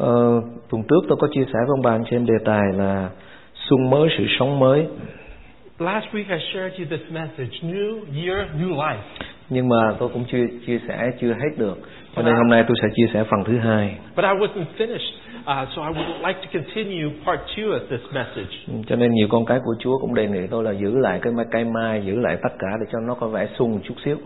Ờ, tuần trước tôi có chia sẻ với ông chị em đề tài là xuân mới sự sống mới. Last week I shared you this message New year, new life. nhưng mà tôi cũng chưa chia sẻ chưa hết được. Cho nên hôm nay tôi sẽ chia sẻ phần thứ hai. But I wasn't finished, uh, so I would like to continue part two of this message. Ừ, cho nên nhiều con cái của Chúa cũng đề nghị tôi là giữ lại cái mai cây mai giữ lại tất cả để cho nó có vẻ một chút xíu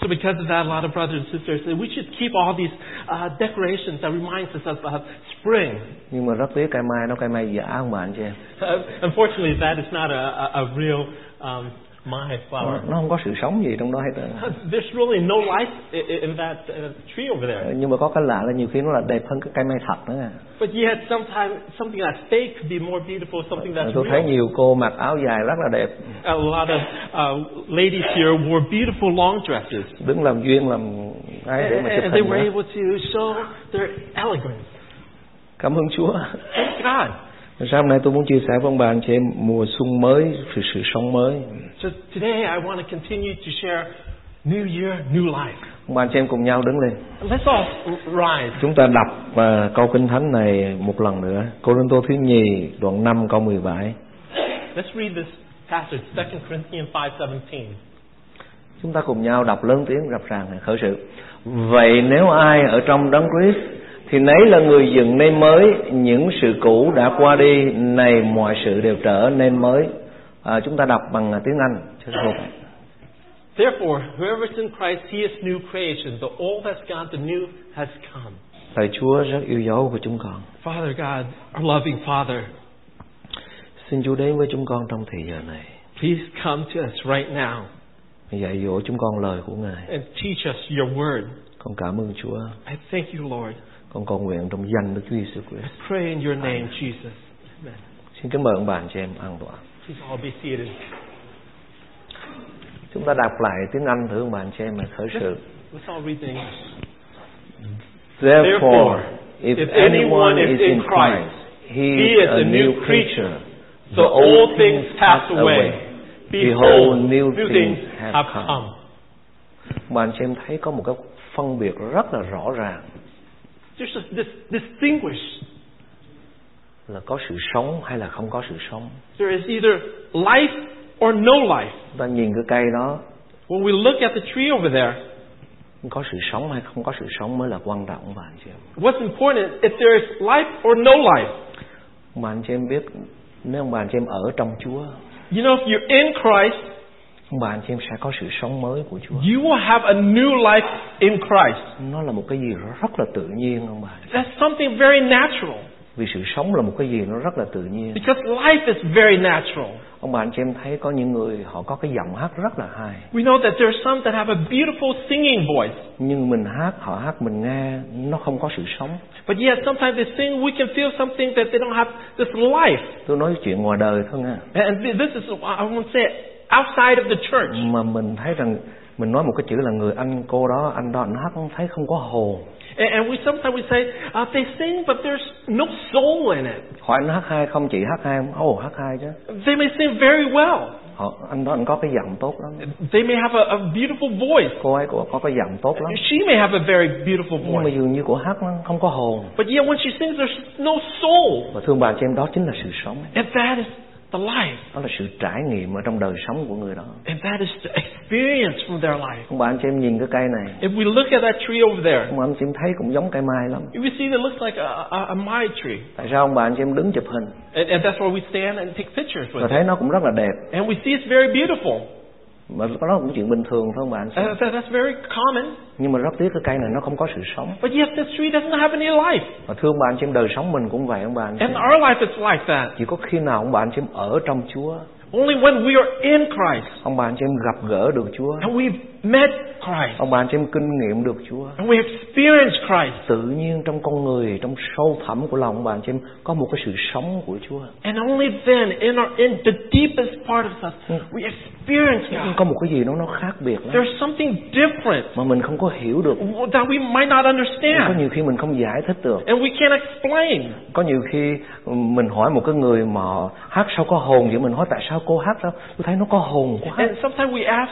So because of that, a lot of brothers and sisters said we should keep all these uh, decorations that reminds us of uh, spring. nhưng mà rất tiếc cây mai nó cây mai giả không anh chị em Uh, unfortunately, that is not a, a, a real um, my flower. nó không có sự sống gì trong đó hết. There's really no life in, that uh, tree over there. Nhưng mà có cái lạ là nhiều khi nó là đẹp hơn cái cây mai thật nữa. But yet, sometimes something that's fake could be more beautiful, something that's tôi thấy nhiều cô mặc áo dài rất là đẹp A lot of uh, ladies here wore beautiful long dresses. đứng làm duyên làm ai để mà chụp And they hình were able to show their elegance. cảm ơn Chúa Thank God. Sao hôm nay tôi muốn chia sẻ với ông bà anh chị em mùa xuân mới, sự sự sống mới. So today I want to continue to share New Year, New Life. Ông bà anh chị em cùng nhau đứng lên. Let's all rise. Chúng ta đọc à, câu kinh thánh này một lần nữa. Cô Rinh Tô thứ nhì đoạn 5 câu 17. Let's read this passage, 2 Corinthians 5:17. Chúng ta cùng nhau đọc lớn tiếng rập ràng khởi sự. Vậy nếu ai ở trong đấng Christ thì nấy là người dựng nên mới, những sự cũ đã qua đi, này mọi sự đều trở nên mới. À, chúng ta đọc bằng à, tiếng Anh cho phù hợp. Therefore, whoever is in Christ, he is new creation. The old has gone, the new has come. Thầy Chúa rất yêu dấu của chúng con. Father God, our loving Father, Xin Chúa đến với chúng con trong thời giờ này. please come to us right now Dạy dỗ chúng con lời của Ngài. and teach us your word. Con cảm ơn Chúa. I thank you, Lord. Con cầu nguyện trong danh Đức Chúa Giêsu Christ. Pray in your name, Jesus. Amen. Xin kính mời ông bà chị em an toàn. Please all be seated. Chúng ta đọc lại tiếng Anh thử ông bà chị em mà khởi sự. Let's all read the English. Therefore, if, if anyone is in Christ, he is a new creature. So old things pass away. Behold, new things have come. Ông bà anh chị em thấy có một cái phân biệt rất là rõ ràng A this distinguish. là có sự sống hay là không có sự sống. There is either life or no life. Ta nhìn cái cây đó When we look at the tree over there, có sự sống hay không có sự sống mới là quan trọng bà anh chị em. what's important if there is life or no life. Bà anh chị em biết nếu bà anh chị em ở trong Chúa, You know, if you're in Christ, bà anh chị em sẽ có sự sống mới của Chúa. you will have a new life in Christ. Nó là một cái gì rất là tự nhiên ông bà. That's something very natural Vì sự sống là một cái gì nó rất là tự nhiên. because life is very natural. Ông bà anh chị em thấy có những người họ có cái giọng hát rất là hay. We know that there are some that have a beautiful singing voice, Nhưng mình hát, họ hát mình nghe, nó không có sự sống. but yet sometimes they sing, we can feel something that they don't have this life. Tôi nói chuyện ngoài đời thôi nha. And th- this is, I won't say it, outside of the church. Mà mình thấy rằng mình nói một cái chữ là người anh cô đó, anh đó, hát không thấy không có hồn. And, and we sometimes we say, uh, they sing, but there's no soul in it. Hỏi anh hát hay không, chị hát hay không? Ồ, hát hay chứ. They may sing very well. Họ, anh đó anh có cái giọng tốt lắm. They may have a, a beautiful voice. Cô ấy có, có cái giọng tốt lắm. She may have a very beautiful Nhưng mà voice. dường như cô hát nó không có hồn. But yet when she sings, there's no soul. Và thương bà chị em đó chính là sự sống. And that is the life. Đó là sự trải nghiệm ở trong đời sống của người đó. And that is the experience from their life. Ông bà anh chị em nhìn cái cây này. If we look at that tree over there, Ông bà anh chị em thấy cũng giống cây mai lắm. we see that it looks like a, a, a my tree. Tại sao ông bà anh chị em đứng chụp hình? And, and that's where we stand and take pictures with Và it. thấy nó cũng rất là đẹp. And we see it's very beautiful. Mà nó cũng chuyện bình thường thôi ông bà anh chị em. Uh, that, that's very common. Nhưng mà rất tiếc cái cây này nó không có sự sống. But yet this tree doesn't have any life. Và thương bà anh chị em đời sống mình cũng vậy ông bà anh chị And our life is like that. Chỉ có khi nào ông bà anh chị em ở trong Chúa, Only when we are in Christ ông bà anh chị em gặp gỡ được Chúa, and we've met Christ ông bà anh chị em kinh nghiệm được Chúa. and we experience Christ. Tự nhiên trong con người, trong sâu thẳm của lòng ông bà anh chị em có một cái sự sống của Chúa. And only then, in our in the deepest part of us, we experience God. Có một cái gì đó nó khác biệt lắm There's something different mà mình không có hiểu được. that we might not Có understand nhiều khi mình không giải thích được. and we can't explain. Có nhiều khi mình hỏi một cái người mà hát sao có hồn vậy mình hỏi tại sao cô hát sao tôi thấy nó có hồn quá And sometimes we ask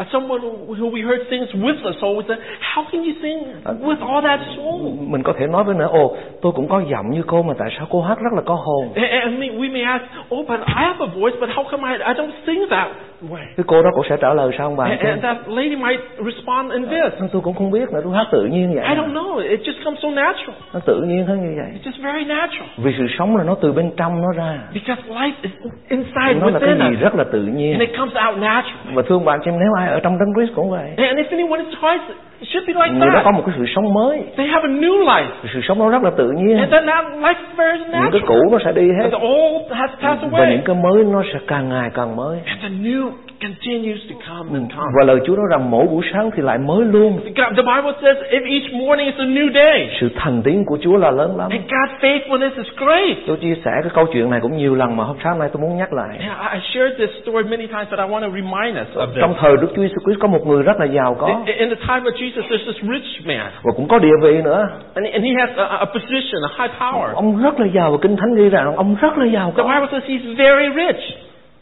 uh, someone who we heard sings with us, so we say, how can you sing with all that soul? mình có thể nói với nữa ồ tôi cũng có giọng như cô mà tại sao cô hát rất là có hồn And, we may ask, oh, but I have a voice, but how come I, I don't sing that way? cái cô đó cũng sẽ trả lời sao ông bà And, and that lady might respond in this. tôi cũng không biết nữa tôi hát tự nhiên vậy I don't know. It just comes so natural. nó tự nhiên hết như vậy It's just very natural. vì sự sống là nó từ bên trong nó ra Because life is inside nó là cái within gì us. rất là tự nhiên And it comes out naturally. và thương bạn xem nếu ai ở trong đấng Christ cũng vậy And if anyone is Christ, it should be like người đó có that. một cái sự sống mới They have a new life. sự sống nó rất là tự nhiên And then that life is very những cái natural. cũ nó sẽ đi hết And the old has passed và những away. cái mới nó sẽ càng ngày càng mới And the new continues to come and come. và lời Chúa nói rằng mỗi buổi sáng thì lại mới luôn the Bible says if each morning is a new day. sự thành tín của Chúa là lớn lắm And God's faithfulness is great. tôi chia sẻ cái câu chuyện này cũng nhiều lần mà hôm sáng nay tôi muốn nhắc lại And I shared this story many times, but I want to remind us of trong this. thời Đức Chúa Giêsu Christ có một người rất là giàu có In, the time of Jesus, there's this rich man, và cũng có địa vị nữa and, and he has a, a position, a high power. ông rất là giàu và kinh thánh ghi rằng ông rất là giàu The có Bible says he's very rich,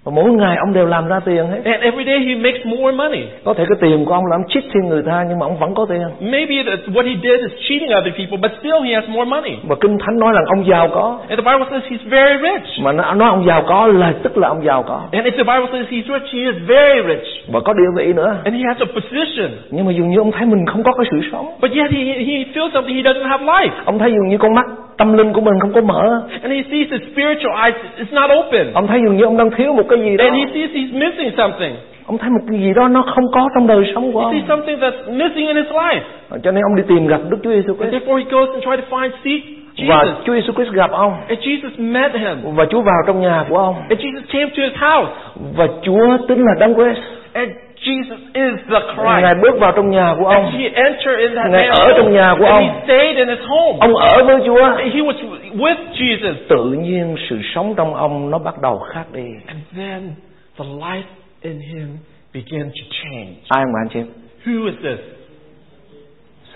và mỗi ngày ông đều làm ra tiền hết and every day he makes more money. có thể cái tiền của ông là ông chích thiên người ta nhưng mà ông vẫn có tiền Maybe what he did is cheating other people, but still he has more money. và kinh thánh nói rằng ông giàu có And the Bible says he's very rich. mà nó nói ông giàu có là tức là ông giàu có And if the Bible says he's rich, he is very rich. và có địa vị nữa And he has a position. nhưng mà dường như ông thấy mình không có cái sự sống But yet he, he feels something he doesn't have life. ông thấy dường như con mắt tâm linh của mình không có mở And he sees his spiritual eyes is not open. ông thấy dường như ông đang thiếu một cái gì đó And he sees he's missing something. ông thấy một cái gì đó nó không có trong đời sống của He ông sees something that's missing in his life. cho nên ông đi tìm gặp Đức Chúa Giêsu And Christ therefore he goes and tries to find seek và Jesus. Chúa Giêsu Christ gặp ông And Jesus met him. và Chúa vào trong nhà của ông And Jesus came to his house. và Chúa tính là Đấng Christ And Jesus is the ngài Christ. bước vào trong nhà của ông And he entered in that Ngài ở trong nhà của And ông. he stayed in his home. ông ở với Chúa He was with Jesus. tự nhiên sự sống trong ông nó bắt đầu khác đi And then the life in him began to change. ai mà anh chị Who is this?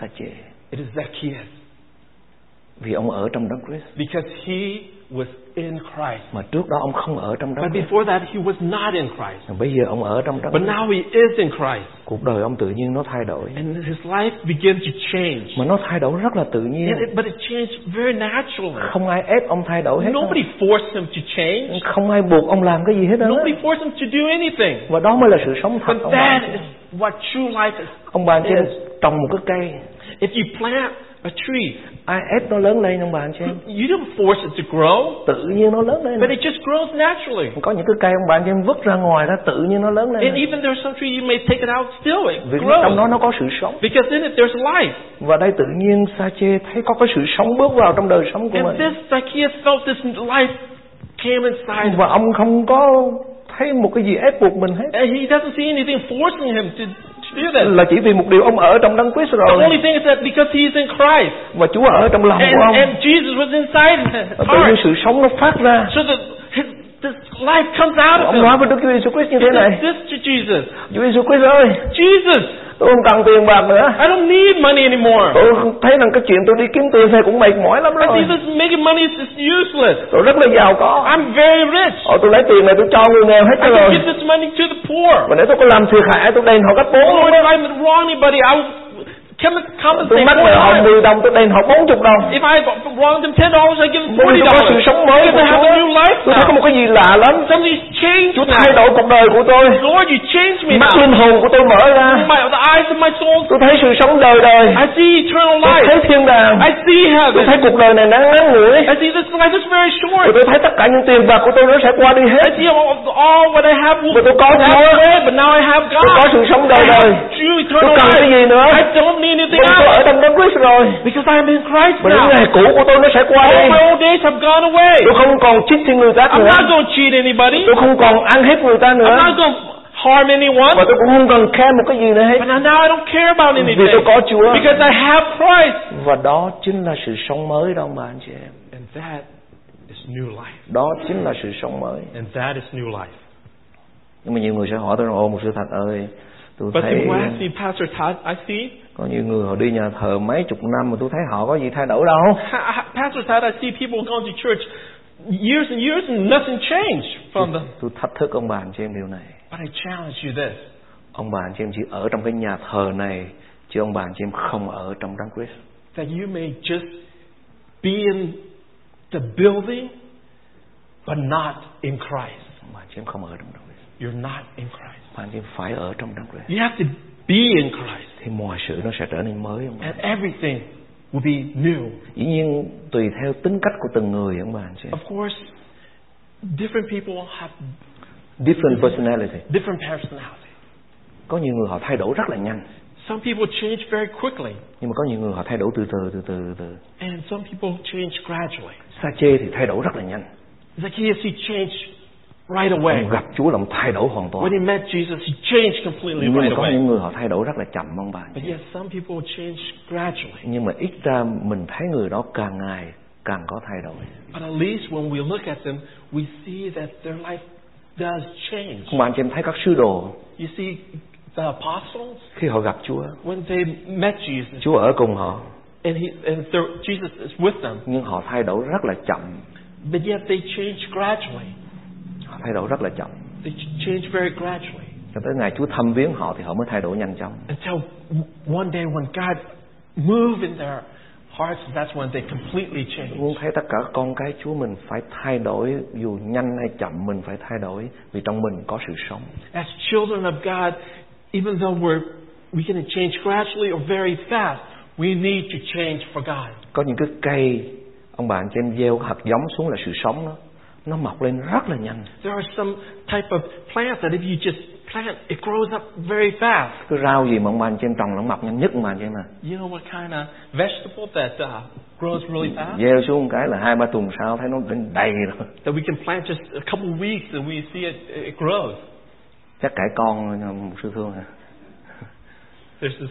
sa chê It is Zacchaeus. vì ông ở trong Đấng Christ Because he was in Christ. mà trước đó ông không ở trong Đấng But before that, he was not in Christ. Mà bây giờ ông ở trong Đấng But now he is in Christ. cuộc đời ông tự nhiên nó thay đổi And his life began to change. mà nó thay đổi rất là tự nhiên And it, but it changed very naturally. không ai ép ông thay đổi hết đâu. Nobody forced him to change. không ai buộc ông làm cái gì hết đó Nobody forced him to do anything. và đó mới là sự sống thật But that is what true life is. ông bà Yes. trồng một cái cây If you plant a tree, ai ép nó lớn lên ông bà anh chị em you don't force it to grow, tự nhiên nó lớn lên. But it just grows naturally. có những cái cây ông bà anh chị em vứt ra ngoài ra tự nhiên nó lớn And lên even there's some tree you may take it out, still it vì trong đó grows. nó có sự sống. Because in it there's life. và đây tự nhiên sa chê thấy có cái sự sống bước vào trong đời sống của And mình. this Zacchaeus felt this life came inside và ông không có thấy một cái gì ép buộc mình hết. And he doesn't see anything forcing him to, là chỉ vì một điều ông ở trong đấng Christ The rồi. only thing is that because he's in Christ. Và Chúa ở trong lòng and, của ông. and Jesus was inside his và tự heart, sự sống nó phát ra. So that his, this life comes out of ông him. nói với Đức Chúa Giêsu Christ như thế He này. this to Jesus? Chúa Giêsu Christ ơi. Jesus, tôi không cần tiền bạc nữa I don't need money anymore. tôi thấy rằng cái chuyện tôi đi kiếm tiền này cũng mệt mỏi lắm I see rồi making money is useless. tôi rất là giàu có I'm very rich. Ồ, tôi lấy tiền này tôi cho người nghèo hết I rồi can give this money to the poor. mà nếu tôi có làm thiệt hại tôi đền họ gấp bốn Or luôn if I wrong anybody, I will tôi mất người họ times. 10 đồng tôi đền họ 40 đồng. If I wronged them ten dollars, I give them bởi forty vì tôi có sự dollars. sống mới của Because I have a new Chúa life tôi thấy có một cái gì lạ lắm. Something's changed Chúa thay đổi cuộc đời của tôi. Lord, you changed me mắt linh hồn của tôi mở ra. My, the eyes of my soul, tôi thấy sự sống đời đời. I see eternal tôi thấy life. thiên đàng. I see tôi heaven. thấy cuộc đời này ngắn ngắn ngủi. I see this life is very và short. tôi thấy tất cả những tiền bạc của tôi nó sẽ qua đi I hết see all, all what I have will và tôi có Chúa. but now I have tôi có God. sự sống I đời. đời tôi cần cái life. gì nữa? I don't bởi tôi ở else. trong đấng Christ rồi Because I am in Christ và những now. ngày cũ của tôi nó sẽ qua All đi my old days have gone away. tôi không còn chích thiên người I'm nữa not going to cheat anybody. tôi không còn ăn hiếp người ta nữa I'm not going to harm anyone. và tôi cũng không cần khen một cái gì nữa hết But now I don't care about vì anything. tôi có Chúa Because I have Christ. và đó chính là sự sống mới đó mà anh chị em And that is new life. đó chính là sự sống mới And that is new life. nhưng mà nhiều người sẽ hỏi tôi rằng ồ một sự thật ơi tôi But thấy ask me, Pastor Todd, I see, có nhiều người họ đi nhà thờ mấy chục năm mà tôi thấy họ có gì thay đổi đâu Pastor Todd, I see people going to church years and years and nothing changed from the. Tôi thách thức ông bà chị em điều này. But I challenge you this. Ông bà chị em chỉ ở trong cái nhà thờ này, chứ ông bà chị em không ở trong đấng Christ. That you may just be in the building, but not in Christ. Ông bà chị em không ở trong đấng Christ. You're not in Christ. Chị em phải ở trong đấng Christ. You have to be in Christ, Thì mọi sự nó sẽ trở nên mới ông bà. and everything will be new. Dĩ nhiên tùy theo tính cách của từng người ông bà anh chị. Of course, different people have Different personality. different personality. Có nhiều người họ thay đổi rất là nhanh. Some people change very quickly, Nhưng mà có nhiều người họ thay đổi từ từ từ từ từ. and some people change gradually. Sa chê thì thay đổi rất là nhanh. Zacchaeus, he changed right away. Ông gặp Chúa là ông thay đổi hoàn toàn. When he met Jesus, he changed completely Nhưng right có away. những người họ thay đổi rất là chậm ông bà. But yet, some people change gradually. Nhưng mà ít ra mình thấy người đó càng ngày càng có thay đổi. But at least when we look at them, we see that their life does change. Ông bà anh chị em thấy các sứ đồ You see, the apostles, khi họ gặp Chúa, when they met Jesus, Chúa ở cùng họ, and, he, and Jesus is with them, nhưng họ thay đổi rất là chậm. but yet they change gradually. Thay đổi rất là chậm. They ch- change very gradually. Cho tới ngày Chúa thăm viếng họ thì họ mới thay đổi nhanh chóng. Until one day when God moved in their hearts, that's when they completely change. muốn thấy tất cả con cái Chúa mình phải thay đổi dù nhanh hay chậm mình phải thay đổi vì trong mình có sự sống. As children of God, even though we're we can change gradually or very fast, we need to change for God. Có những cái cây ông bà anh chị em gieo hạt giống xuống là sự sống đó nó mọc lên rất là nhanh. There are some type of plants that if you just plant, it grows up very fast. Cái rau gì mà ông bà em trồng nó mọc nhanh nhất mà anh chị em à. You know what kind of vegetable that uh, grows really fast? Gieo xuống cái là hai ba tuần sau thấy nó đầy rồi. That we can plant just a couple of weeks and we see it, it grows. Chắc cải con một sư thương à. There's this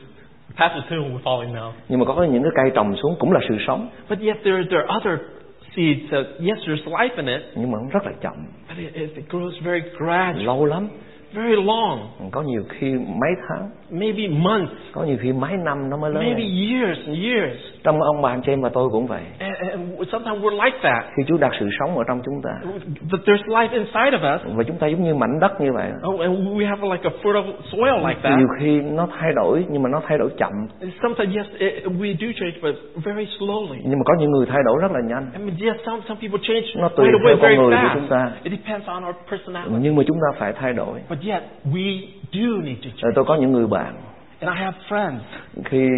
Pastor Toon we're following now. Nhưng mà có những cái cây trồng xuống cũng là sự sống But yet there, there are other seeds that, yes, there's life in it, nhưng mà nó rất là chậm, but it, it grows very gradually, lâu lắm. Very long, Có nhiều khi mấy tháng, maybe months, có nhiều khi mấy năm nó mới lớn maybe lên. years and years. Trong ông bà anh chị em và tôi cũng vậy. And, and sometimes we're like that. Khi Chúa đặt sự sống ở trong chúng ta But there's life inside of us. và chúng ta giống như mảnh đất như vậy. Oh, and we have like a fertile soil like that. Nhiều khi nó thay đổi nhưng mà nó thay đổi chậm. Sometimes, yes, it, we do change, but very slowly. Nhưng mà có những người thay đổi rất là nhanh. I mean, yes, some, some people change Nó tùy theo con very người của chúng ta. fast. It depends on our personality. Nhưng mà chúng ta phải thay đổi. But yet, we do need to change. tôi có những người bạn And I have friends. khi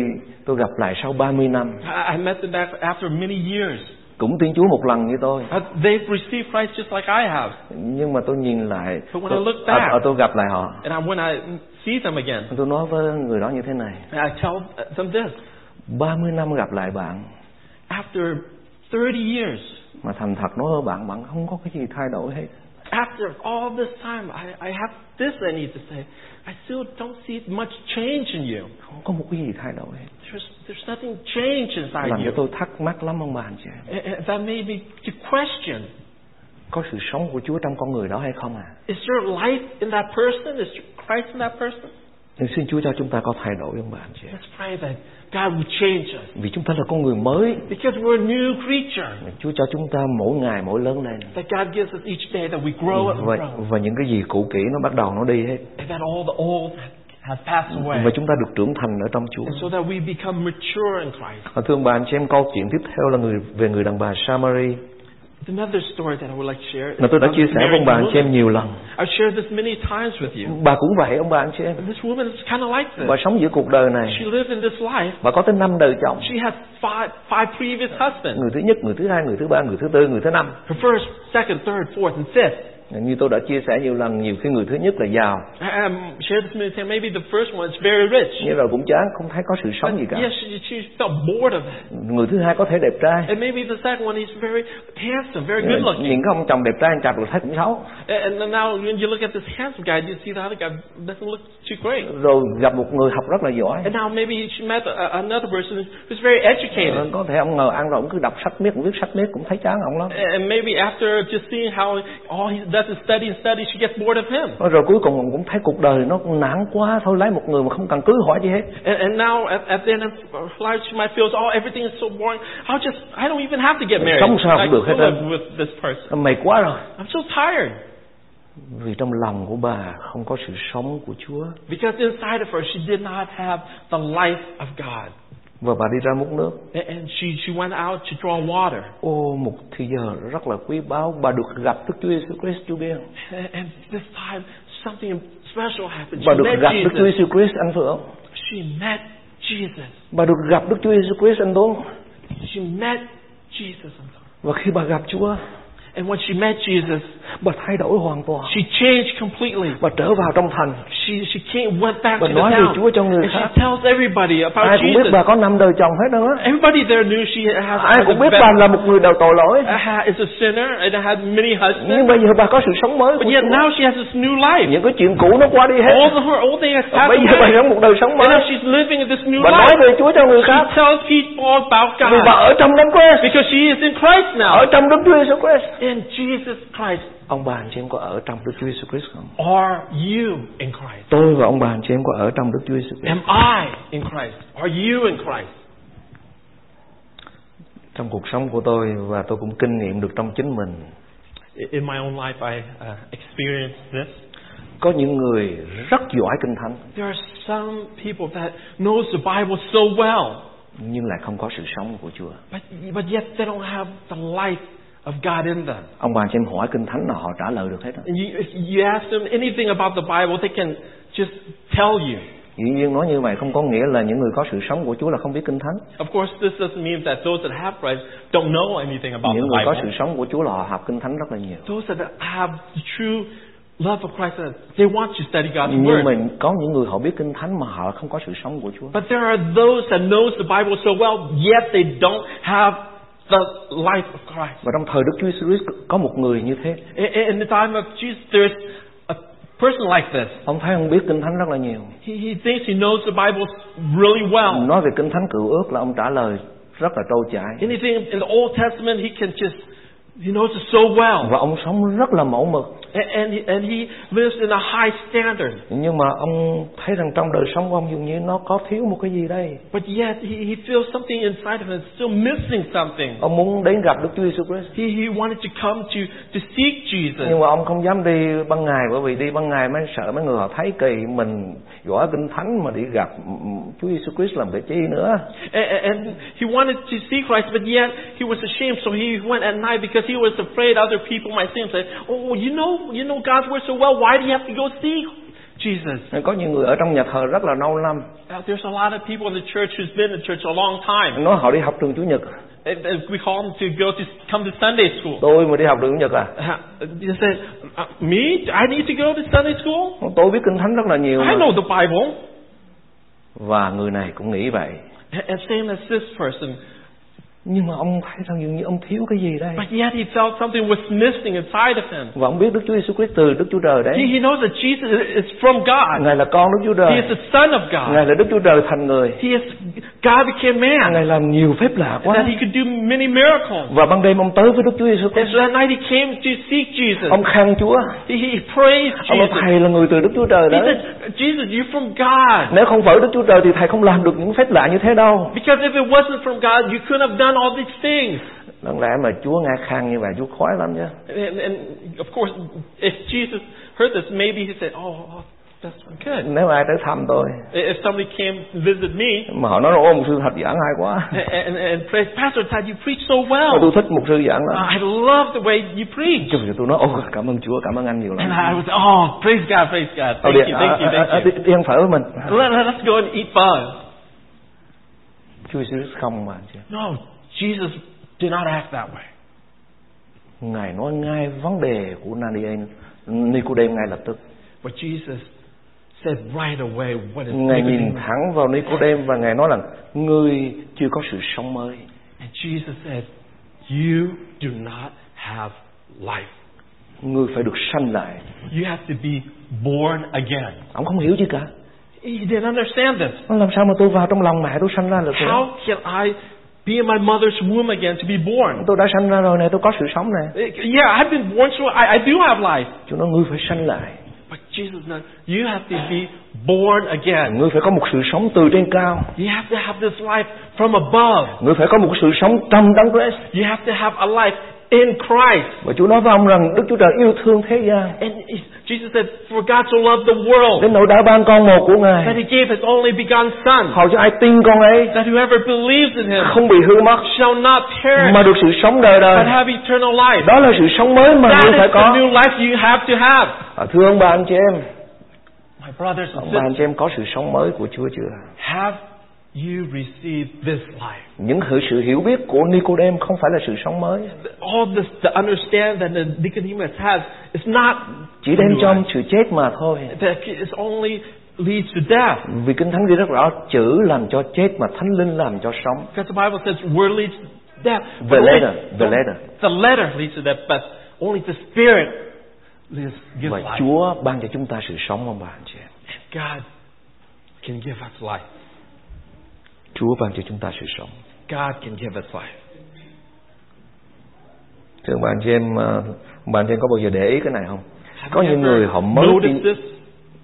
tôi gặp lại sau 30 năm I, met them back after many years. cũng tin Chúa một lần như tôi. They've received Christ just like I have. Nhưng mà tôi nhìn lại But when tôi, I look à, back- à, tôi gặp lại họ And I, when I see them again, tôi nói với người đó như thế này I tell them this. 30 năm gặp lại bạn After 30 years, mà thành thật nói với bạn bạn không có cái gì thay đổi hết after all this time, I, I have this I need to say. I still don't see much change in you. không có một cái gì thay đổi hết There's, there's nothing change inside làm cho you. tôi thắc mắc lắm ông bà anh chị em. And, and that made me to question, có sự sống của Chúa trong con người đó hay không à is there life in that person? Is there Christ in that person? nhưng xin Chúa cho chúng ta có thay đổi ông bà anh chị. Let's pray that God will change us. vì chúng ta là con người mới Because we're a new creature. Chúa cho chúng ta mỗi ngày mỗi lớn lên That God gives us each day that we grow and và, grow. và những cái gì cũ kỹ nó bắt đầu nó đi hết And that all the old have passed away. và chúng ta được trưởng thành ở trong Chúa And so that we become mature in Christ. Và thưa ông bà anh chị em câu chuyện tiếp theo là người về người đàn bà Samari Another story that I would like to share. mà tôi đã is chia sẻ với ông bà anh chị em nhiều lần I've shared this many times with you. bà cũng vậy ông bà anh chị em And this woman is kind of like bà this. sống giữa cuộc đời này She lived in this life. bà có tới năm đời chồng She had five, five previous husbands. người thứ nhất người thứ hai người thứ ba người thứ tư người thứ năm Như tôi đã chia sẻ nhiều lần nhiều khi người thứ nhất là giàu um. Maybe the first one is very rich. nhưng rồi cũng chán không thấy có sự sống gì cả yes, she, she felt bored of it. người thứ hai có thể đẹp trai And maybe the second one, he's very handsome, very good looking. những cái ông chồng đẹp trai chặt được thấy cũng xấu And and now when you look at this handsome guy, you see the other guy doesn't look too great. rồi gặp một người học rất là giỏi And now maybe she met a, another person who's very educated. Ờ, có thể ông ngờ ăn rồi ông cứ đọc sách miết viết sách miết cũng thấy chán ông lắm And maybe after just seeing how all he does is study and study, she gets bored of him. rồi cuối cùng ông cũng thấy cuộc đời nó nản quá thôi lấy một người mà không cần cưới hỏi gì hết And, and now at, at the end of life, she might feel, oh, everything is so boring. I'll just, I don't even have to get married. Sống sao cũng được hết with this person. mệt quá rồi I'm so tired. Vì trong lòng của bà không có sự sống của Chúa Because inside of her, she did not have the life of God. và bà đi ra múc nước And, she, she went out to draw water. ô một thì giờ rất là quý báu bà được gặp Đức Chúa Giêsu Christ Chúa biết And, this time, something special happened. bà She được gặp Đức Chúa Jesus. Christ anh không She met Jesus. bà được gặp Đức Chúa Giêsu Christ anh Tuấn She met Jesus. và khi bà gặp Chúa And when she met Jesus, bà thay đổi hoàn toàn she changed completely. bà trở vào trong thành She she came went back Bà to the nói về town. Chúa cho người and she khác. tells everybody about ai cũng biết Jesus. bà có năm đời chồng hết đó Everybody there knew she has, ai cũng a biết bà là một người đầu tội lỗi uh, is a sinner and had many nhưng husbands. bây giờ bà có sự sống mới But yet Chúa. now she has this new life. những cái chuyện cũ nó qua đi hết All of her old things have bây giờ bà sống một đời sống And mới now she's living in this new bà nói life. về Chúa cho người She khác tells people about vì bà God ở trong đấng Christ because she is in Christ ở now. trong Đức Chúa Giêsu Christ In Jesus Christ. ông bà anh chị em có ở trong Đức Chúa Giêsu Christ không Are you in Christ? tôi và ông bà anh chị em có ở trong Đức Chúa Giêsu Christ Am I in Christ? Are you in Christ? trong cuộc sống của tôi và tôi cũng kinh nghiệm được trong chính mình In my own life, I uh, experienced this. có những người rất giỏi kinh thánh There are some people that knows the Bible so well, nhưng lại không có sự sống của Chúa but but yet they don't have the life of God in them. ông bà anh chị em hỏi kinh thánh là họ trả lời được hết á. And you, if you ask them anything about the Bible, they can just tell you. dĩ nhiên nói như vậy không có nghĩa là những người có sự sống của Chúa là không biết kinh thánh Of course, this doesn't mean that those that have Christ don't know anything about the những người có sự Bible. sống của Chúa là họ học kinh thánh rất là nhiều Those that have the true love of Christ, they want to study God's nhưng Word. mà có những người họ biết kinh thánh mà họ không có sự sống của Chúa But there are those that knows the Bible so well, yet they don't have the life of Christ. và trong thời Đức Chúa Jesus có một người như thế In, in the time of Jesus, there's a person like this. ông thấy ông biết kinh thánh rất là nhiều He, he thinks he knows the Bible really well. nói về kinh thánh cựu ước là ông trả lời rất là trôi chảy Anything in the Old Testament, he can just, he knows it so well. và ông sống rất là mẫu mực And, and, he, lives in a high standard. nhưng mà ông thấy rằng trong đời sống của ông dường như nó có thiếu một cái gì đây But yet, he, he feels something inside of him is still missing something. ông muốn đến gặp Đức Chúa Jesus Christ He, he wanted to come to, to seek Jesus. nhưng mà ông không dám đi ban ngày bởi vì đi ban ngày mới sợ mấy người họ thấy kỳ mình giỏi kinh thánh mà đi gặp Chúa Jesus Christ làm cái chi nữa And, and he wanted to see Christ, but yet he was ashamed, so he went at night because he was afraid other people might see him say, "Oh, you know, you know God's word so well. Why do you have to go see Jesus?" có những người ở trong nhà thờ rất là lâu năm Now, there's a lot of people in the church who's been in church a long time. nói họ đi học trường Chủ nhật We call them to go to come to Sunday school. tôi mà đi học trường Chủ nhật à Uh, You say, uh, "Me? I need to go to Sunday school? tôi biết kinh thánh rất là nhiều I know the Bible." và người này cũng nghĩ vậy and same as this person, nhưng mà ông thấy rằng dường như ông thiếu cái gì đây but yet he felt something was missing inside of him. và ông biết Đức Chúa Giêsu Christ từ Đức Chúa Trời He, đấy he knows that Jesus is from God. ngài là con Đức Chúa He Trời is the Son of God. ngài là Đức Chúa Trời thành người He is God became man. ngài làm nhiều phép lạ And quá that he could do many miracles. và ban đêm ông tới với Đức Chúa Giêsu And Christ so that night he came to seek Jesus. ông khen Chúa He, he praised ông nói Jesus. thầy là người từ Đức Chúa Trời He đấy said, Jesus, you're from God. nếu không phải Đức Chúa Trời thì thầy không làm được những phép lạ như thế đâu Because if it wasn't from God, you couldn't have done all these things. đáng lẽ mà Chúa nghe khen như vậy Chúa khoái lắm chứ And, and of course, if Jesus heard this, maybe he said, oh, oh, that's good. nếu ai tới thăm tôi If somebody came to visit me mà họ nói ôm một sư thật giảng hay quá and, and, and praise, Pastor Todd, you preach so well. tôi thích một sư giảng lắm I love the way you preach. Chứ tôi nói ô cảm ơn Chúa cảm ơn anh nhiều lắm And I was, oh, praise God, praise God. Thank đi, you, à, thank you, à, à, thank đi, you. đi ăn phở với mình Let, let's go and eat fun. Chúa Jesus không mà No, Jesus did not act that way. Ngài nói ngay vấn đề của Nadia Nicodem ngay lập tức But Jesus Ngài nhìn thẳng vào Nicodem và Ngài nói rằng Ngươi chưa có sự sống mới And Jesus said, You do not have life. Ngươi phải được sanh lại. You have to be born again. Ông không hiểu gì cả. He didn't understand this. Nó làm sao mà tôi vào trong lòng mẹ tôi sanh ra được? How can I be in my mother's womb again to be born? Tôi đã sanh ra rồi này, tôi có sự sống này. Yeah, I've been born, so I, I do have life. Chúa nói ngươi phải sanh lại. But Jesus you have to be born again. Ngươi phải có một sự sống từ trên cao. You have to have this life from above. Ngươi phải có một sự sống trong đấng Christ. You have to have a life in Christ. Và Chúa nói với ông rằng Đức Chúa Trời yêu thương thế gian. And Jesus said, For God so loved the world Đến nỗi đã ban con một của that Ngài. he gave his only begotten Son, Hầu cho ai tin con ấy that whoever believes in him không bị hư mất shall not perish, mà được sự sống đời but đời. have eternal life. Đó là sự sống mới mà That ngươi is phải the có. new life you have to have. À, thưa ông bà anh chị em, My brothers and ông bà anh sisters, chị em có sự sống mới của Chúa chưa? have you received this life? Những sự hiểu biết của Nicodem không phải là sự sống mới, All this, the understand that the Nicodemus has, is not chỉ đem cho sự chết mà thôi. That is only leads to death. Vì Kinh Thánh ghi rất rõ chữ làm cho chết mà Thánh Linh làm cho sống. Because the Bible says word leads to death. The But only- letter, the letter. The letter leads to death, but only the Spirit leads, gives Và life. Chúa ban cho chúng ta sự sống ông bà anh chị. God can give us life. Chúa ban cho chúng ta sự sống. God can give us life. Thưa anh chị em, bà anh chị em có bao giờ để ý cái này không? Have Có những người họ mới tin, this?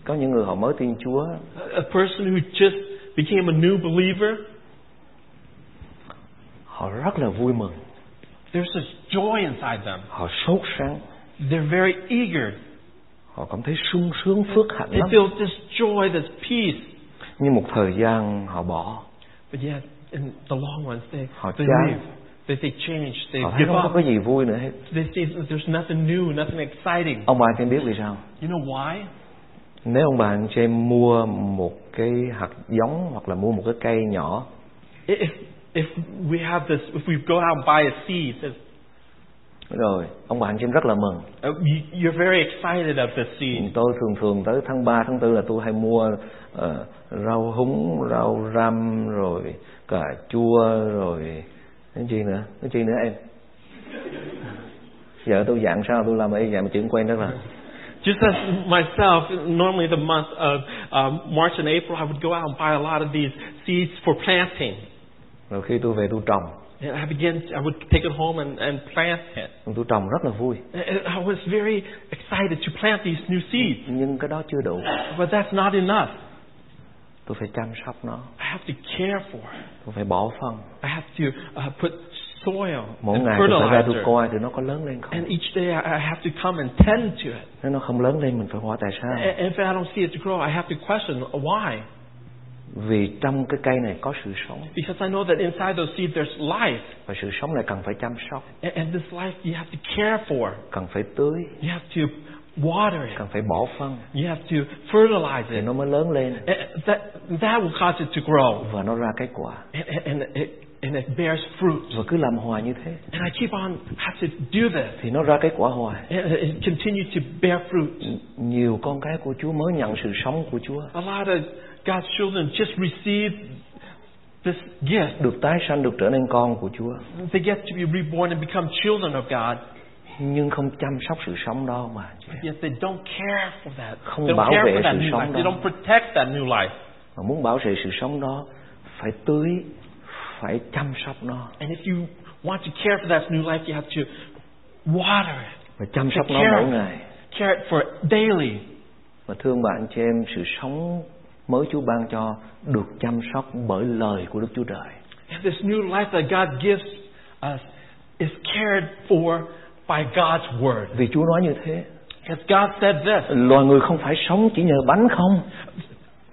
có những người họ mới tin Chúa, A person who just became a new believer, họ rất là vui mừng, there's this joy inside them. họ sốt sắng, They're very eager. họ cảm thấy sung sướng phước hạnh They lắm. feel this joy, this peace. Nhưng một thời gian họ bỏ, But yet, in the long run, they, Họ they chán. leave. They, they change. They họ thấy give không có up. cái gì vui nữa hết. They that there's nothing new, nothing exciting. Ông bà em biết vì sao? You know why? Nếu ông bà em mua một cái hạt giống hoặc là mua một cái cây nhỏ If, if we have this, if we go out and buy a seed, rồi ông bà anh chị em rất là mừng. uh, you- you're very excited of the seed. Tôi thường thường tới tháng 3, tháng 4 là tôi hay mua ờ, rau húng, rau răm rồi cà chua rồi cái gì nữa, cái gì nữa em. Giờ tôi dạng sao tôi làm y vậy mà chuyện quen rất là. Just as myself, normally the month of um, March and April, I would go out and buy a lot of these seeds for planting. Rồi khi tôi về tôi trồng, And I began, I would take it home and, and plant it. tôi trồng rất là vui. And I was very excited to plant these new seeds. Nhưng cái đó chưa đủ. But that's not enough. Tôi phải chăm sóc nó, I have to care for it. tôi phải bỏ phân. I have to uh, put soil Mỗi and ngày tôi phải ra tôi coi thì nó có lớn lên không. And each day I I have to come and tend to it. Nếu nó không lớn lên mình phải hỏi tại sao. And and if I don't see it grow, I have to question why. Vì trong cái cây này có sự sống Because I know that inside those seeds there's life. và sự sống này cần phải chăm sóc, And, and this life you have to care for. cần phải tưới, You have to water it. cần phải bỏ phân You have to fertilize thì it. nó mới lớn lên And that, that will cause it to grow. và nó ra cái quả. And, and, and, it, and it bears fruit. Và cứ làm hoài như thế And I keep on have to do this. thì nó ra cái quả hoài. And it continue to bear fruit. Nhiều con cái của Chúa mới nhận sự sống của Chúa, A lot of God's children just receive this gift. được tái sanh, được trở nên con của Chúa, They get to be reborn and become children of God. nhưng không chăm sóc sự sống đó mà. Yet they don't care for that. Không They don't bảo care vệ for that sự new sống life. They đó. don't protect that new life. Mà muốn bảo vệ sự sống đó phải tưới, phải chăm sóc nó And if you want to care for that new life, you have to water it, và chăm sóc nó care mỗi ngày. care it for it daily. Và thương bạn chị em, sự sống mới Chúa ban cho được chăm sóc bởi lời của Đức Chúa Trời. And this new life that God gives us is cared for by God's word. Vì Chúa nói như thế, Because God said this loài người không phải sống chỉ nhờ bánh không,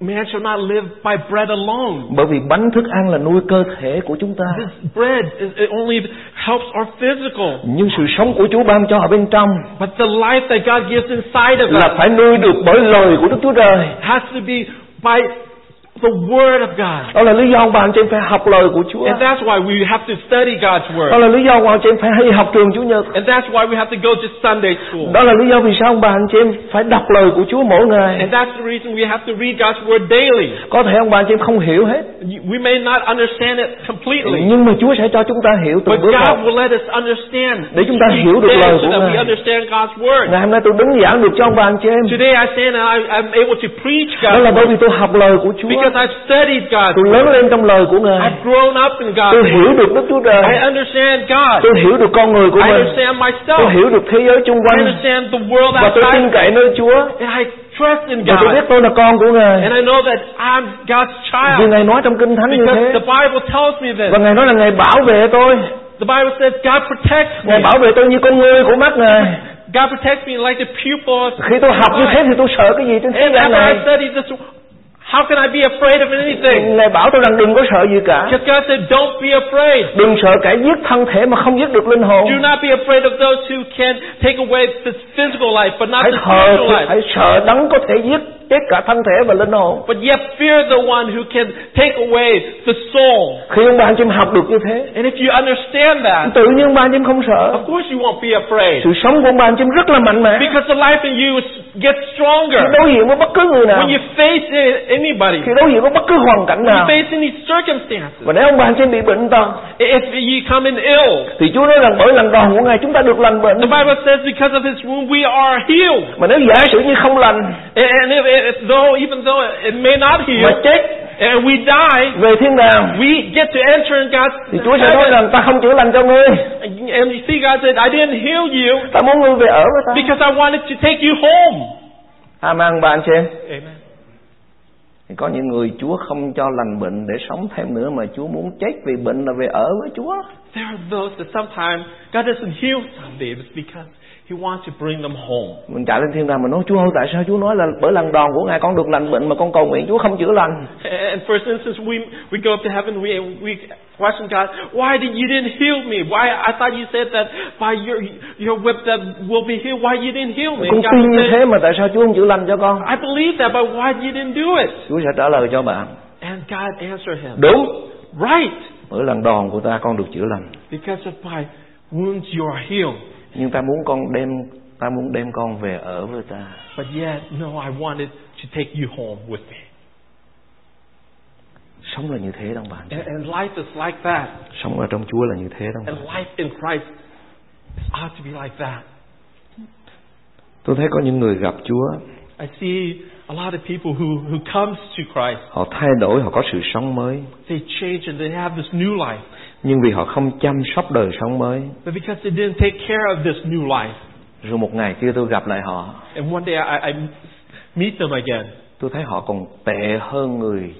Man shall not live by bread alone. bởi vì bánh thức ăn là nuôi cơ thể của chúng ta. This bread is, it only helps our physical. Nhưng sự sống của Chúa ban cho ở bên trong But the life that God gives inside of là us phải nuôi được bởi lời của Đức Chúa Trời. has to be by the Word of God. Đó là lý do anh chị em phải học lời của Chúa. And that's why we have to study God's Đó Word. là lý do anh chị em phải hay học trường Chủ nhật. And that's why we have to go to Sunday school. Đó là lý do vì sao anh chị em phải đọc lời của Chúa mỗi ngày. And that's the reason we have to read God's Word daily. Có thể ông anh chị em không hiểu hết, We may not understand it completely, nhưng mà Chúa sẽ cho chúng ta hiểu but từng bước God một. will let us understand Để chúng ta hiểu được lời của that we Ngài. understand God's Word. Ngày hôm nay tôi đứng giảng được cho ông anh chị em. Today I stand and I, I'm able to preach Đó là God's bởi vì tôi học lời của Chúa. Because I've studied God's Tôi lớn lên trong lời của Ngài. I've grown up in God's Tôi hiểu được Đức Chúa I Trời. understand God. Tôi hiểu được con người của I mình. understand Tôi myself. hiểu được thế giới chung I quanh. understand the world Và tôi tin outside. cậy nơi Chúa. And I trust in Và tôi biết God. tôi là con của Ngài. And I know that I'm God's Vì child. Ngài nói trong Kinh Thánh như Because thế. the Bible tells me this. Và Ngài nói là Ngài bảo vệ tôi. The Bible says God protects me. Ngài bảo vệ tôi như con ngươi của mắt Ngài. God protects me like the pupil. Khi tôi học như thế thì tôi sợ cái gì trên thế And gian after I này? study this, how can I be afraid of anything? Ngài bảo tôi rằng đừng có sợ gì cả. Because God said, don't be afraid. Đừng sợ kẻ giết thân thể mà không giết được linh hồn. Do not be afraid of those who can take away the physical life, but not Hãy the spiritual life. hãy sợ đấng có thể giết chết cả thân thể và linh hồn. But yet fear the one who can take away the soul. Khi ông chị em học được như thế, And if you understand that, tự nhiên chị em không sợ. of course you won't be afraid. Sự sống của chị em rất là mạnh mẽ. Because the life in you gets stronger. đối diện với bất cứ người nào, When you face a- anybody, khi đối diện với bất cứ hoàn cảnh nào, face any circumstances, và nếu ông bà anh chị em bị bệnh tật, if you come in ill, thì Chúa nói rằng bởi lần đòn của Ngài chúng ta được lành bệnh. the Bible says because of his wound we are healed. Mà nếu giả sử như không lành And if, if though even though it may not mà heal, chết and we die, về thiên đàng, we get to enter in God's thì Chúa sẽ nói rằng ta không chữa lành cho ngươi, And you see, God said, I didn't heal you ta muốn ngươi về ở với ta. because I wanted to take you home. Amen bà anh chị em. Amen. Thì có những người Chúa không cho lành bệnh để sống thêm nữa, mà Chúa muốn chết vì bệnh là về ở với Chúa. There are those that sometimes God doesn't heal some babies because He wants to bring them home. Mình chạy lên thiên đàng mình nói Chúa ơi tại sao Chúa nói là bởi lần đòn của Ngài con được lành bệnh mà con cầu nguyện Chúa không chữa lành. And for instance, we we go up to heaven, we we question God, why did you didn't heal me? Why I thought you said that by your your whip that will be healed. Why you didn't heal me? Con tin như thế mà tại sao Chúa không chữa lành cho con? I believe that, but why you didn't do it? Chúa sẽ trả lời cho bạn. And God answered him, Đúng. right, Bởi lần đòn của ta con được chữa lành. because of my wounds you are healed. Nhưng ta muốn con đem ta muốn đem con về ở với ta. But yet, no, I wanted to take you home with me. Sống là như thế đâu bạn. And, and life is like that. Sống ở trong Chúa là như thế đâu. And life in Christ ought to be like that. Tôi thấy có những người gặp Chúa, I see a lot of people who, who comes to Christ. họ thay đổi, họ có sự sống mới. They change and they have this new life. Nhưng vì họ không chăm sóc đời sống mới, But because they didn't take care of this new life. rồi một ngày kia tôi gặp lại họ, And one day I, I meet them again. tôi thấy họ còn tệ hơn người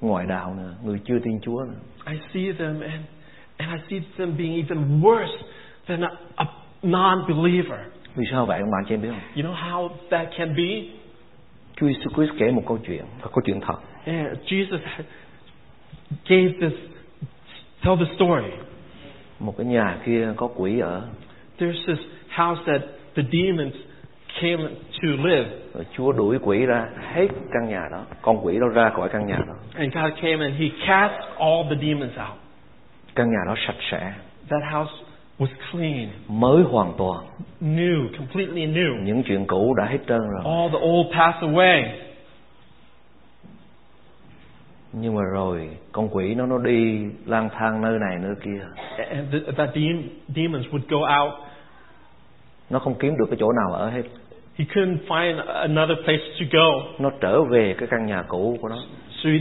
ngoại đạo nữa, người chưa tin Chúa nữa. I see them and, and I see them being even worse than a, a non-believer. Vì sao vậy ông bạn chị em biết không? You know how that can be? Chúa Jesus Christ kể một câu chuyện, và câu chuyện thật. And Jesus gave this, tell the story. Một cái nhà kia có quỷ ở, There's this house that the demons came to live. rồi Chúa đuổi quỷ ra hết căn nhà đó, con quỷ đó ra khỏi căn nhà đó. And God came and He cast all the demons out. Căn nhà đó sạch sẽ, That house was clean, mới hoàn toàn. new, completely new. Những chuyện cũ đã hết trơn rồi. All the old passed away. Nhưng mà rồi con quỷ nó nó đi lang thang nơi này nơi kia. And the, that demons would go out. Nó không kiếm được cái chỗ nào ở hết. He couldn't find another place to go. Nó trở về cái căn nhà cũ của nó. So he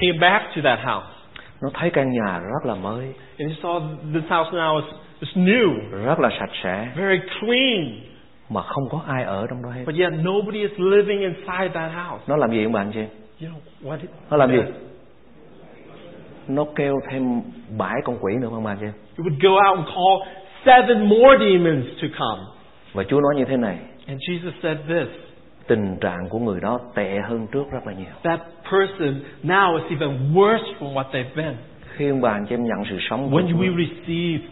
came back to that house. Nó thấy căn nhà rất là mới, And he saw this house now is, is new, rất là sạch sẽ, very clean. mà không có ai ở trong đó hết. But yet nobody is living inside that house. Nó làm gì ông bạn chị? You know, what did, Nó làm gì? Nó kêu thêm bãi con quỷ nữa không chị? He would go out and call seven more demons to come. Và Chúa nói như thế này, And Jesus said this tình trạng của người đó tệ hơn trước rất là nhiều. that person now is even worse from what they've been. Khi ông bà anh chị em nhận sự sống của When Chúa, we receive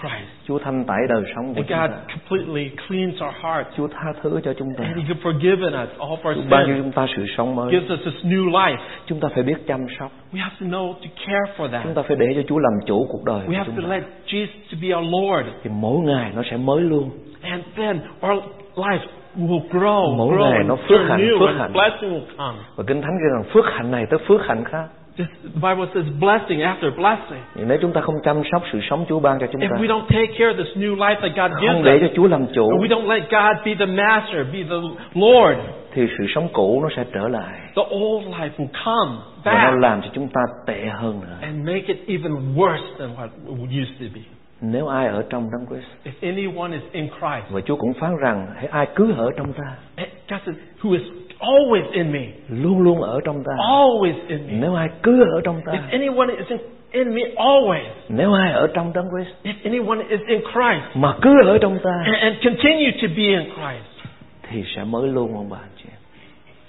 Christ. Chúa thanh tẩy đời sống của chúng God ta completely cleans our hearts. Chúa tha thứ cho chúng ta And He has forgiven us all of our Chúa ban cho sins. chúng ta sự sống mới Gives us this new life. chúng ta phải biết chăm sóc We have to know to care for chúng that. ta phải để cho Chúa làm chủ cuộc đời We have chúng to let Jesus to be our Lord. thì mỗi ngày nó sẽ mới luôn And then our life will grow, Mỗi grow, ngày nó phước hạnh, phước hạnh. blessing will come. và kinh thánh kêu rằng phước hạnh này tới phước hạnh khác This the Bible says blessing after blessing. nếu chúng ta không chăm sóc sự sống Chúa ban cho chúng If ta we don't take care of this new life that God không gives để us, cho Chúa làm chủ and we don't let God be the master, be the Lord, thì sự sống cũ nó sẽ trở lại the old life will come và nó back làm cho chúng ta tệ hơn nữa and make it even worse than what it used to be. nếu ai ở trong đấng Christ If anyone is in Christ, và Chúa cũng phán rằng hãy ai cứ ở trong ta and God says, who is always in me, luôn luôn ở trong ta. Always in me. nếu ai cứ ở trong ta. If anyone is in, in me, always. nếu ai ở trong đấng Christ. If anyone is in Christ. Mà cứ ở trong ta. And, and continue to be in Christ, thì sẽ mới luôn ông bà chị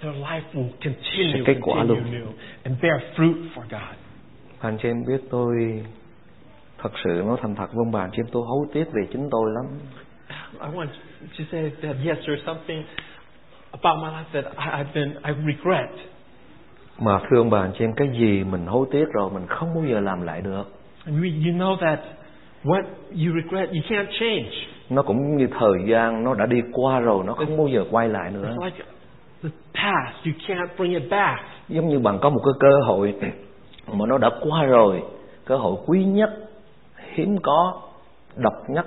their life will continue, Sẽ kết quả continue luôn. and bear fruit for God. anh chị em biết tôi thật sự nói thành thật với ông bà chị em tôi hối tiếc về chính tôi lắm. I want to say that yes, there's something about my life that I, I've been, I regret. mà thưa ông bà anh chị em cái gì mình hối tiếc rồi mình không bao giờ làm lại được And we, you know that what you regret, you can't change. nó cũng như thời gian nó đã đi qua rồi nó không bao giờ quay lại nữa It's like the past, you can't bring it back. giống như bạn có một cái cơ hội mà nó đã qua rồi cơ hội quý nhất hiếm có độc nhất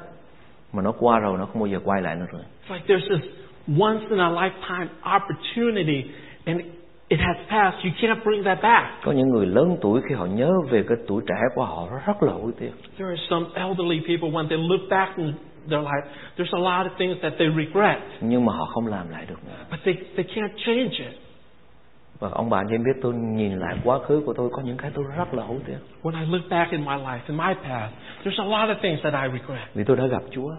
mà nó qua rồi nó không bao giờ quay lại nữa rồi It's like there's this once in a lifetime opportunity and it has passed. You can't bring that back. có những người lớn tuổi khi họ nhớ về cái tuổi trẻ của họ rất là hối tiếc There are some elderly people when they look back in their life, there's a lot of things that they regret, nhưng mà họ không làm lại được nữa but they, they can't change it. và ông bà anh biết tôi nhìn lại quá khứ của tôi có những cái tôi rất là hối tiếc When I look back in my life, in my past, there's a lot of things that I regret vì tôi đã gặp Chúa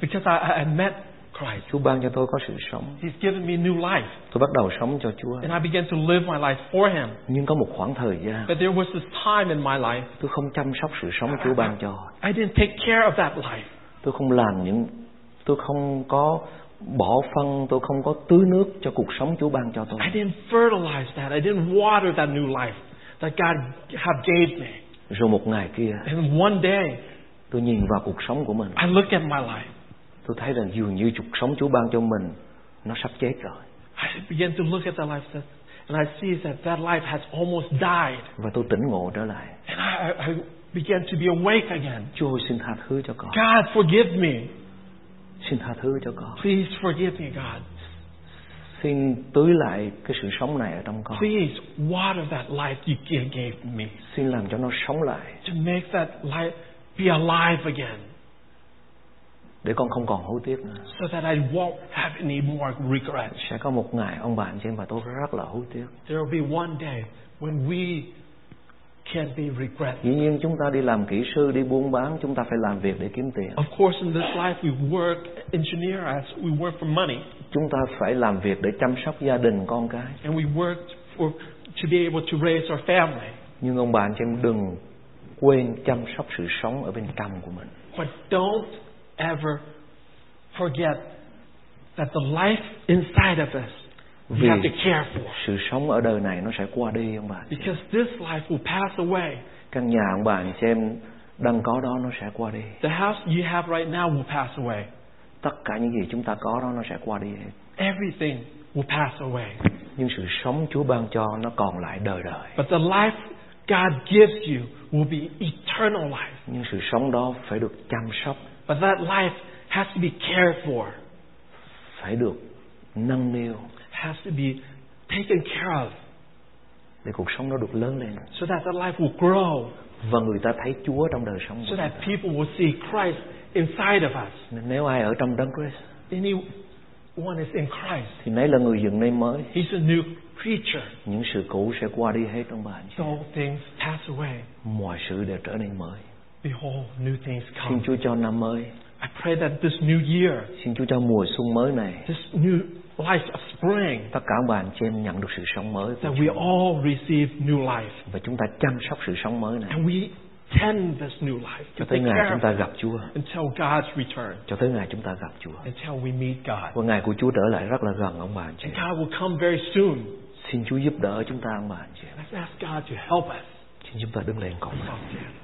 because I I met Christ. Chúa ban cho tôi có sự sống He's given me new life, tôi bắt đầu sống cho Chúa and I began to live my life for Him. nhưng có một khoảng thời gian But there was this time in my life tôi không chăm sóc sự sống Chúa ban cho I didn't take care of that life. tôi không làm những tôi không có bỏ phân tôi không có tưới nước cho cuộc sống Chúa ban cho tôi I didn't fertilize that. I didn't water that new life that God have gave me. rồi một ngày kia And one day, tôi nhìn vào cuộc sống của mình I look at my life. Tôi thấy rằng dường như cuộc sống Chúa ban cho mình nó sắp chết rồi I began to look at that life that- and I see that that life has almost died. và tôi tỉnh ngộ trở lại And I, I I began to be awake again. Chúa ơi, xin tha thứ cho con God, forgive me. xin tha thứ cho con Please forgive me, God. xin tưới lại cái sự sống này ở trong con Please water that life you gave me xin làm cho nó sống lại to make that life be alive again để con không còn hối tiếc nữa so that I won't have any more regrets. sẽ có một ngày ông anh chị em và tôi rất là hối tiếc There will be one day when we can't be regret. dĩ nhiên chúng ta đi làm kỹ sư đi buôn bán chúng ta phải làm việc để kiếm tiền Of course, in this life, we work engineer as we work for money, chúng ta phải làm việc để chăm sóc gia đình con cái and we work for to be able to raise our family. nhưng ông chị em đừng quên chăm sóc sự sống ở bên trong của mình But don't ever forget that the life inside of us we Vì- have to care for, sự sống ở đời này nó sẽ qua đi ông bà because this life will pass away. căn nhà ông bà anh chị em đang có đó nó sẽ qua đi The house you have right now will pass away. tất cả những gì chúng ta có đó nó sẽ qua đi hết Everything will pass away. nhưng sự sống Chúa ban cho nó còn lại đời đời But the life God gives you will be eternal life. nhưng sự sống đó phải được chăm sóc But that life has to be cared for, phải được nâng niu. Has to be taken care of, để cuộc sống nó được lớn lên. So that that life will grow, và người ta thấy Chúa trong đời sống so that people will see Christ inside of us. Nên nếu ai ở trong đấng Christ Anyone is in Christ, thì nấy là người dựng nên mới. He's a new creature. những sự cũ sẽ qua đi hết trong bạn. So all things pass away. mọi sự đều trở nên mới Behold, new things xin come. Chúa cho năm mới I pray that this new year, xin Chúa cho mùa xuân mới này this new life of spring, tất cả anh chị em nhận được sự sống mới that we all receive new life. và chúng ta chăm sóc sự sống mới này And we tend this new life, cho tới ngày chúng ta gặp Chúa, until God's return, cho tới ngày chúng ta gặp Chúa. until we meet God. Và ngày của Chúa trở lại rất là gần ông bà chị. And God will come very soon. Xin Chúa giúp đỡ chúng ta ông bà chị. Let's ask God to help us. Xin chúng ta đứng lên. Okay.